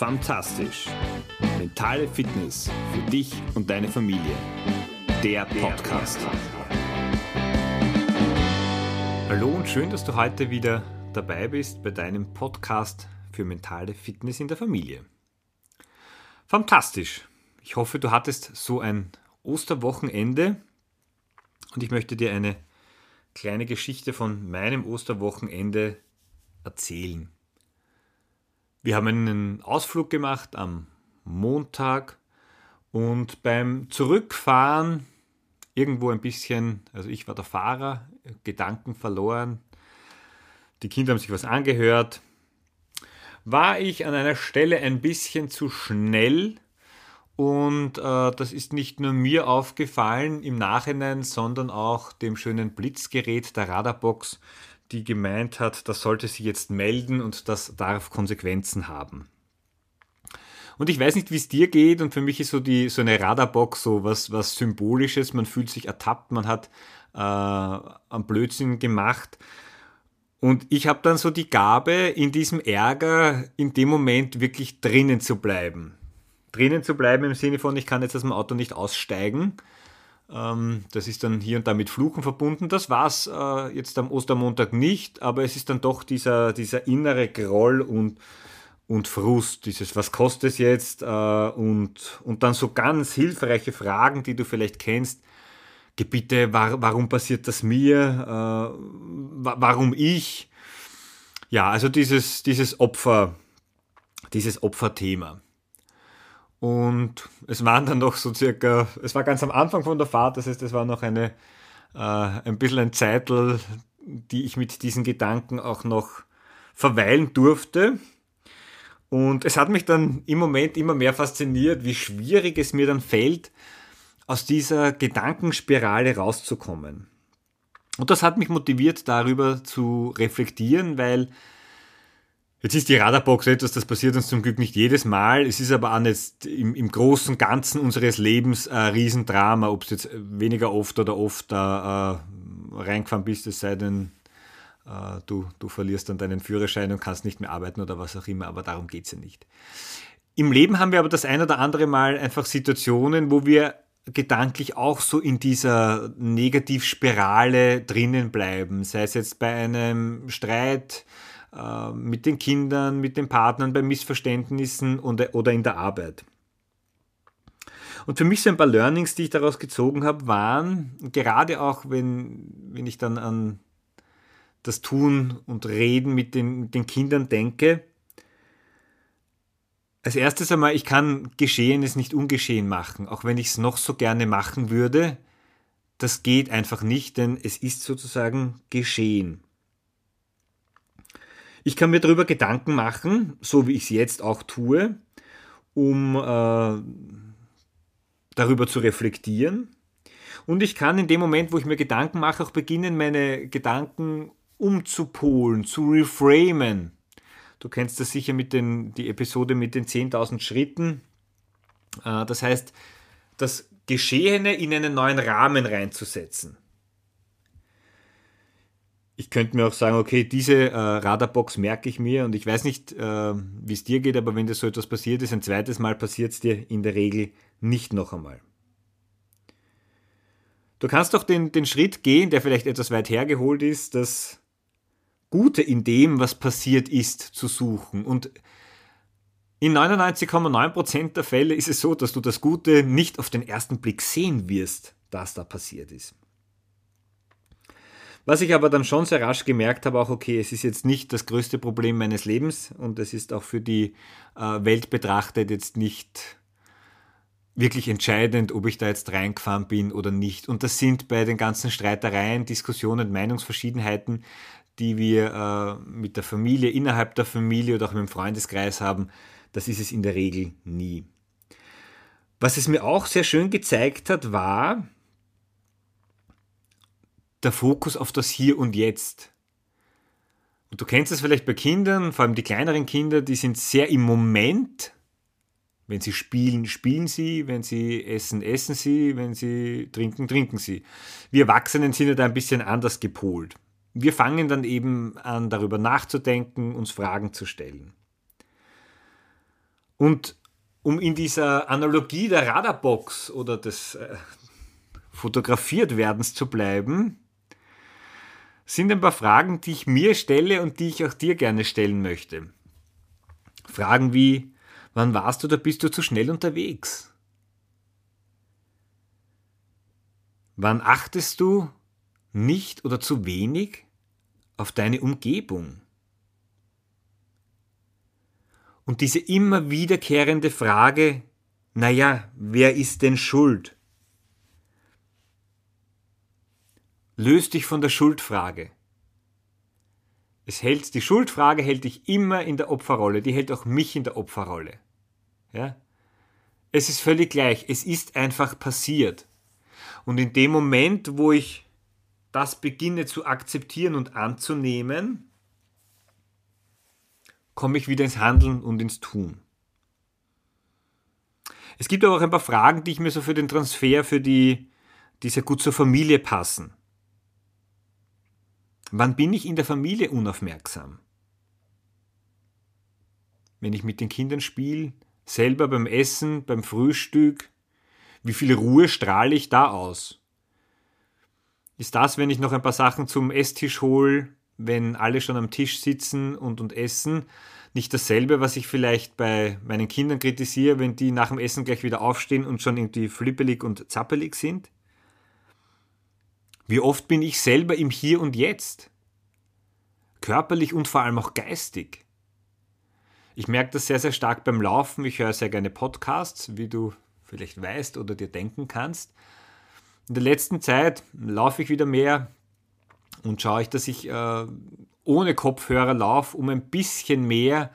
Fantastisch. Mentale Fitness für dich und deine Familie. Der Podcast. Hallo und schön, dass du heute wieder dabei bist bei deinem Podcast für mentale Fitness in der Familie. Fantastisch. Ich hoffe, du hattest so ein Osterwochenende und ich möchte dir eine kleine Geschichte von meinem Osterwochenende erzählen. Wir haben einen Ausflug gemacht am Montag und beim Zurückfahren irgendwo ein bisschen, also ich war der Fahrer, Gedanken verloren, die Kinder haben sich was angehört, war ich an einer Stelle ein bisschen zu schnell und äh, das ist nicht nur mir aufgefallen im Nachhinein, sondern auch dem schönen Blitzgerät der Radarbox, die gemeint hat, das sollte sie jetzt melden und das darf Konsequenzen haben. Und ich weiß nicht, wie es dir geht, und für mich ist so, die, so eine Radarbox so was, was Symbolisches. Man fühlt sich ertappt, man hat äh, am Blödsinn gemacht. Und ich habe dann so die Gabe, in diesem Ärger in dem Moment wirklich drinnen zu bleiben. Drinnen zu bleiben im Sinne von, ich kann jetzt aus dem Auto nicht aussteigen, das ist dann hier und da mit Fluchen verbunden. Das war es äh, jetzt am Ostermontag nicht, aber es ist dann doch dieser, dieser innere Groll und, und Frust, dieses Was kostet es jetzt? Äh, und, und dann so ganz hilfreiche Fragen, die du vielleicht kennst. Bitte, war, warum passiert das mir? Äh, warum ich? Ja, also dieses, dieses Opfer, dieses Opferthema. Und es waren dann noch so circa, es war ganz am Anfang von der Fahrt, das heißt, es war noch eine, äh, ein bisschen ein Zeitl, die ich mit diesen Gedanken auch noch verweilen durfte. Und es hat mich dann im Moment immer mehr fasziniert, wie schwierig es mir dann fällt, aus dieser Gedankenspirale rauszukommen. Und das hat mich motiviert, darüber zu reflektieren, weil Jetzt ist die Radarbox etwas, das passiert uns zum Glück nicht jedes Mal. Es ist aber auch nicht im, im großen Ganzen unseres Lebens ein Riesendrama, ob es jetzt weniger oft oder oft da äh, reingefahren bist, es sei denn, äh, du, du verlierst dann deinen Führerschein und kannst nicht mehr arbeiten oder was auch immer, aber darum geht es ja nicht. Im Leben haben wir aber das ein oder andere Mal einfach Situationen, wo wir gedanklich auch so in dieser Negativspirale drinnen bleiben, sei es jetzt bei einem Streit, äh, mit den Kindern, mit den Partnern, bei Missverständnissen und, oder in der Arbeit. Und für mich so ein paar Learnings, die ich daraus gezogen habe, waren, gerade auch wenn, wenn ich dann an das Tun und Reden mit den, mit den Kindern denke, als erstes einmal, ich kann Geschehenes nicht ungeschehen machen, auch wenn ich es noch so gerne machen würde. Das geht einfach nicht, denn es ist sozusagen geschehen. Ich kann mir darüber Gedanken machen, so wie ich es jetzt auch tue, um äh, darüber zu reflektieren. Und ich kann in dem Moment, wo ich mir Gedanken mache, auch beginnen, meine Gedanken umzupolen, zu reframen. Du kennst das sicher mit den, die Episode mit den 10.000 Schritten. Äh, das heißt, das Geschehene in einen neuen Rahmen reinzusetzen ich könnte mir auch sagen, okay, diese äh, Radarbox merke ich mir und ich weiß nicht, äh, wie es dir geht, aber wenn dir so etwas passiert ist, ein zweites Mal passiert es dir in der Regel nicht noch einmal. Du kannst doch den, den Schritt gehen, der vielleicht etwas weit hergeholt ist, das Gute in dem, was passiert ist, zu suchen. Und in 99,9% der Fälle ist es so, dass du das Gute nicht auf den ersten Blick sehen wirst, dass da passiert ist. Was ich aber dann schon sehr rasch gemerkt habe, auch okay, es ist jetzt nicht das größte Problem meines Lebens und es ist auch für die äh, Welt betrachtet jetzt nicht wirklich entscheidend, ob ich da jetzt reingefahren bin oder nicht. Und das sind bei den ganzen Streitereien, Diskussionen, Meinungsverschiedenheiten, die wir äh, mit der Familie, innerhalb der Familie oder auch mit dem Freundeskreis haben, das ist es in der Regel nie. Was es mir auch sehr schön gezeigt hat, war, der Fokus auf das Hier und Jetzt. Und du kennst es vielleicht bei Kindern, vor allem die kleineren Kinder, die sind sehr im Moment. Wenn sie spielen, spielen sie, wenn sie essen, essen sie, wenn sie trinken, trinken sie. Wir Erwachsenen sind ja da ein bisschen anders gepolt. Wir fangen dann eben an, darüber nachzudenken, uns Fragen zu stellen. Und um in dieser Analogie der Radarbox oder des äh, fotografiert werdens zu bleiben, sind ein paar Fragen, die ich mir stelle und die ich auch dir gerne stellen möchte. Fragen wie, wann warst du oder bist du zu schnell unterwegs? Wann achtest du nicht oder zu wenig auf deine Umgebung? Und diese immer wiederkehrende Frage, naja, wer ist denn schuld? Löst dich von der Schuldfrage. Es hält, die Schuldfrage hält dich immer in der Opferrolle, die hält auch mich in der Opferrolle. Ja? Es ist völlig gleich, es ist einfach passiert. Und in dem Moment, wo ich das beginne zu akzeptieren und anzunehmen, komme ich wieder ins Handeln und ins Tun. Es gibt aber auch ein paar Fragen, die ich mir so für den Transfer für die, die sehr gut zur Familie passen. Wann bin ich in der Familie unaufmerksam? Wenn ich mit den Kindern spiele, selber beim Essen, beim Frühstück, wie viel Ruhe strahle ich da aus? Ist das, wenn ich noch ein paar Sachen zum Esstisch hole, wenn alle schon am Tisch sitzen und, und essen, nicht dasselbe, was ich vielleicht bei meinen Kindern kritisiere, wenn die nach dem Essen gleich wieder aufstehen und schon irgendwie flippelig und zappelig sind? Wie oft bin ich selber im Hier und Jetzt? Körperlich und vor allem auch geistig. Ich merke das sehr, sehr stark beim Laufen. Ich höre sehr gerne Podcasts, wie du vielleicht weißt oder dir denken kannst. In der letzten Zeit laufe ich wieder mehr, und schaue ich, dass ich äh, ohne Kopfhörer laufe, um ein bisschen mehr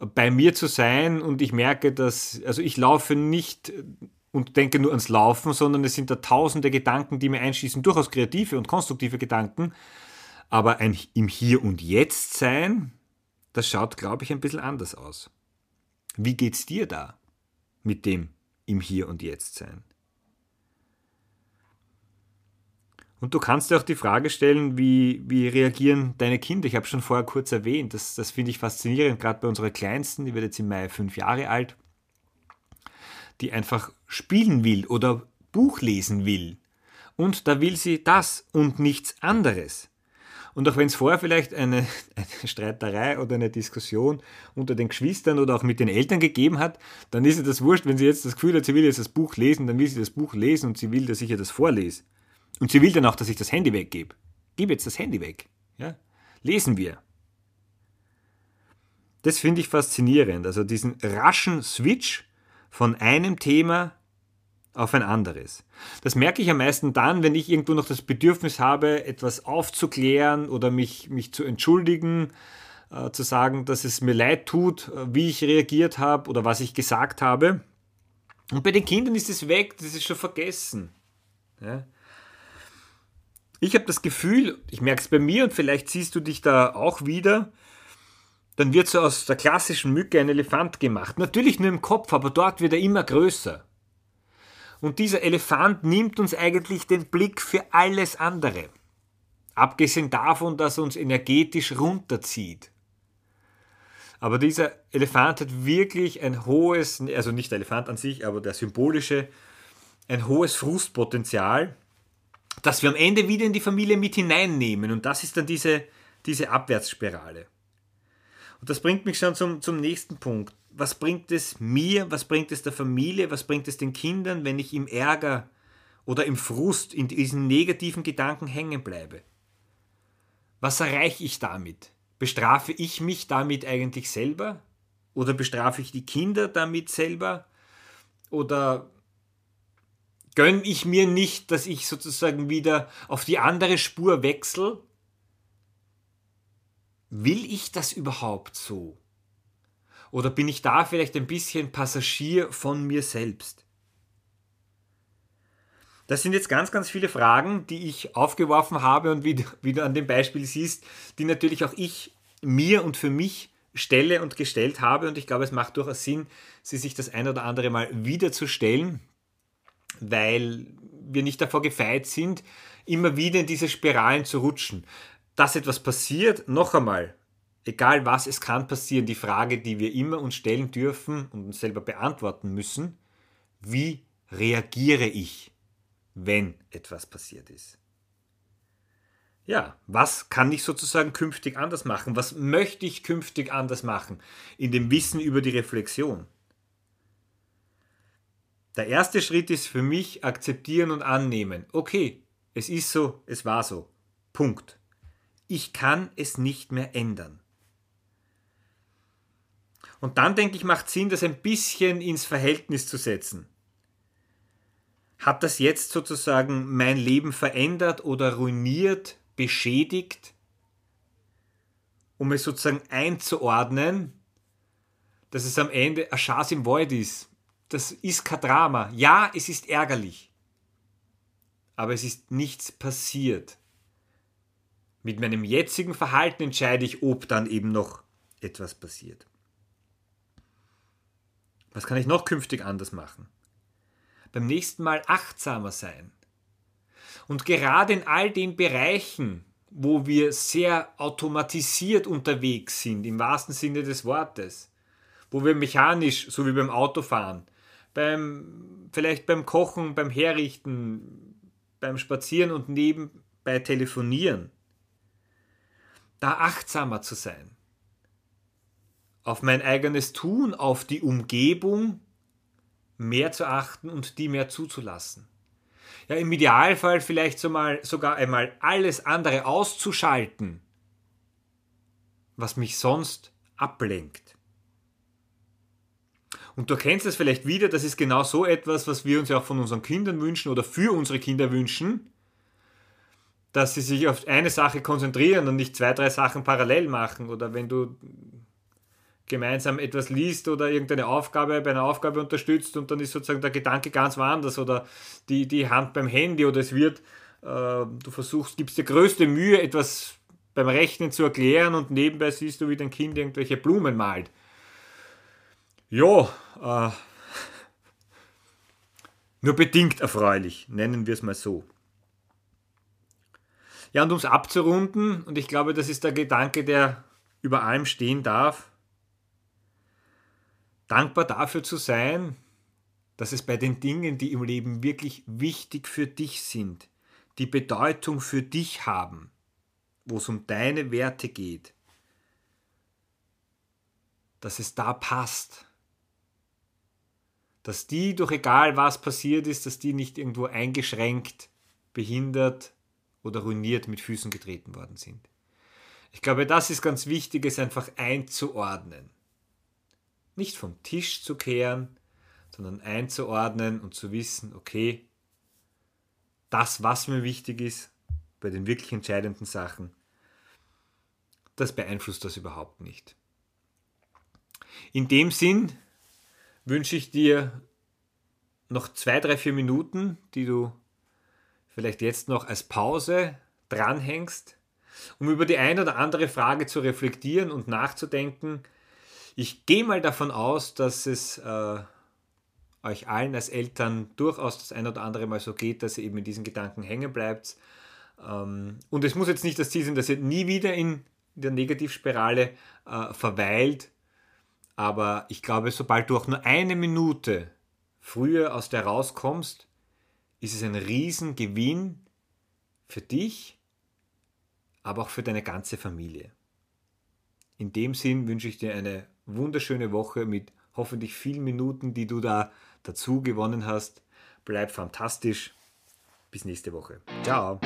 bei mir zu sein und ich merke, dass, also ich laufe nicht und denke nur ans Laufen, sondern es sind da tausende Gedanken, die mir einschließen, durchaus kreative und konstruktive Gedanken, aber ein im Hier und Jetzt sein, das schaut, glaube ich, ein bisschen anders aus. Wie geht's dir da mit dem im Hier und Jetzt sein? Und du kannst dir auch die Frage stellen, wie, wie reagieren deine Kinder? Ich habe schon vorher kurz erwähnt, das, das finde ich faszinierend, gerade bei unserer Kleinsten, die wird jetzt im Mai fünf Jahre alt, die einfach spielen will oder Buch lesen will. Und da will sie das und nichts anderes. Und auch wenn es vorher vielleicht eine, eine, Streiterei oder eine Diskussion unter den Geschwistern oder auch mit den Eltern gegeben hat, dann ist ihr das wurscht, wenn sie jetzt das Gefühl hat, sie will jetzt das Buch lesen, dann will sie das Buch lesen und sie will, dass ich ihr das vorlese. Und sie will dann auch, dass ich das Handy weggebe. Gib jetzt das Handy weg. Ja? Lesen wir. Das finde ich faszinierend. Also diesen raschen Switch von einem Thema auf ein anderes. Das merke ich am meisten dann, wenn ich irgendwo noch das Bedürfnis habe, etwas aufzuklären oder mich, mich zu entschuldigen, äh, zu sagen, dass es mir leid tut, äh, wie ich reagiert habe oder was ich gesagt habe. Und bei den Kindern ist es weg, das ist schon vergessen. Ja? Ich habe das Gefühl, ich merke es bei mir und vielleicht siehst du dich da auch wieder, dann wird so aus der klassischen Mücke ein Elefant gemacht. Natürlich nur im Kopf, aber dort wird er immer größer. Und dieser Elefant nimmt uns eigentlich den Blick für alles andere. Abgesehen davon, dass er uns energetisch runterzieht. Aber dieser Elefant hat wirklich ein hohes, also nicht der Elefant an sich, aber der symbolische, ein hohes Frustpotenzial dass wir am Ende wieder in die Familie mit hineinnehmen. Und das ist dann diese, diese Abwärtsspirale. Und das bringt mich schon zum, zum nächsten Punkt. Was bringt es mir, was bringt es der Familie, was bringt es den Kindern, wenn ich im Ärger oder im Frust, in diesen negativen Gedanken hängen bleibe? Was erreiche ich damit? Bestrafe ich mich damit eigentlich selber? Oder bestrafe ich die Kinder damit selber? Oder gönne ich mir nicht, dass ich sozusagen wieder auf die andere Spur wechsle? Will ich das überhaupt so? Oder bin ich da vielleicht ein bisschen Passagier von mir selbst? Das sind jetzt ganz, ganz viele Fragen, die ich aufgeworfen habe und wie du, wie du an dem Beispiel siehst, die natürlich auch ich mir und für mich stelle und gestellt habe. Und ich glaube, es macht durchaus Sinn, sie sich das ein oder andere Mal wieder zu stellen, weil wir nicht davor gefeit sind, immer wieder in diese Spiralen zu rutschen. Dass etwas passiert, noch einmal, egal was, es kann passieren, die Frage, die wir immer uns stellen dürfen und uns selber beantworten müssen, wie reagiere ich, wenn etwas passiert ist? Ja, was kann ich sozusagen künftig anders machen? Was möchte ich künftig anders machen? In dem Wissen über die Reflexion. Der erste Schritt ist für mich akzeptieren und annehmen. Okay, es ist so, es war so. Punkt. Ich kann es nicht mehr ändern. Und dann denke ich, macht Sinn, das ein bisschen ins Verhältnis zu setzen. Hat das jetzt sozusagen mein Leben verändert oder ruiniert, beschädigt? Um es sozusagen einzuordnen, dass es am Ende ein Schaß im Wald ist. Das ist kein Drama. Ja, es ist ärgerlich. Aber es ist nichts passiert. Mit meinem jetzigen Verhalten entscheide ich, ob dann eben noch etwas passiert. Was kann ich noch künftig anders machen? Beim nächsten Mal achtsamer sein. Und gerade in all den Bereichen, wo wir sehr automatisiert unterwegs sind, im wahrsten Sinne des Wortes, wo wir mechanisch, so wie beim Autofahren, beim, vielleicht beim Kochen, beim Herrichten, beim Spazieren und nebenbei telefonieren, da achtsamer zu sein auf mein eigenes Tun, auf die Umgebung mehr zu achten und die mehr zuzulassen. Ja, im Idealfall vielleicht sogar einmal alles andere auszuschalten, was mich sonst ablenkt. Und du kennst es vielleicht wieder, das ist genau so etwas, was wir uns ja auch von unseren Kindern wünschen oder für unsere Kinder wünschen, dass sie sich auf eine Sache konzentrieren und nicht zwei, drei Sachen parallel machen. Oder wenn du gemeinsam etwas liest oder irgendeine Aufgabe bei einer Aufgabe unterstützt und dann ist sozusagen der Gedanke ganz woanders oder die, die Hand beim Handy oder es wird, äh, du versuchst, gibst dir größte Mühe, etwas beim Rechnen zu erklären und nebenbei siehst du, wie dein Kind irgendwelche Blumen malt. Ja, äh, nur bedingt erfreulich, nennen wir es mal so. Ja, und um es abzurunden, und ich glaube, das ist der Gedanke, der über allem stehen darf, dankbar dafür zu sein, dass es bei den Dingen, die im Leben wirklich wichtig für dich sind, die Bedeutung für dich haben, wo es um deine Werte geht, dass es da passt. Dass die durch egal was passiert ist, dass die nicht irgendwo eingeschränkt, behindert oder ruiniert mit Füßen getreten worden sind. Ich glaube, das ist ganz wichtig, es einfach einzuordnen nicht vom Tisch zu kehren, sondern einzuordnen und zu wissen, okay, das, was mir wichtig ist, bei den wirklich entscheidenden Sachen, das beeinflusst das überhaupt nicht. In dem Sinn wünsche ich dir noch zwei, drei, vier Minuten, die du vielleicht jetzt noch als Pause dranhängst, um über die eine oder andere Frage zu reflektieren und nachzudenken, ich gehe mal davon aus, dass es äh, euch allen als Eltern durchaus das ein oder andere Mal so geht, dass ihr eben in diesen Gedanken hängen bleibt. Ähm, und es muss jetzt nicht das Ziel sein, dass ihr nie wieder in der Negativspirale äh, verweilt. Aber ich glaube, sobald du auch nur eine Minute früher aus der rauskommst, ist es ein Riesengewinn für dich, aber auch für deine ganze Familie. In dem Sinn wünsche ich dir eine wunderschöne Woche mit hoffentlich vielen Minuten, die du da dazu gewonnen hast. Bleib fantastisch. Bis nächste Woche. Ciao.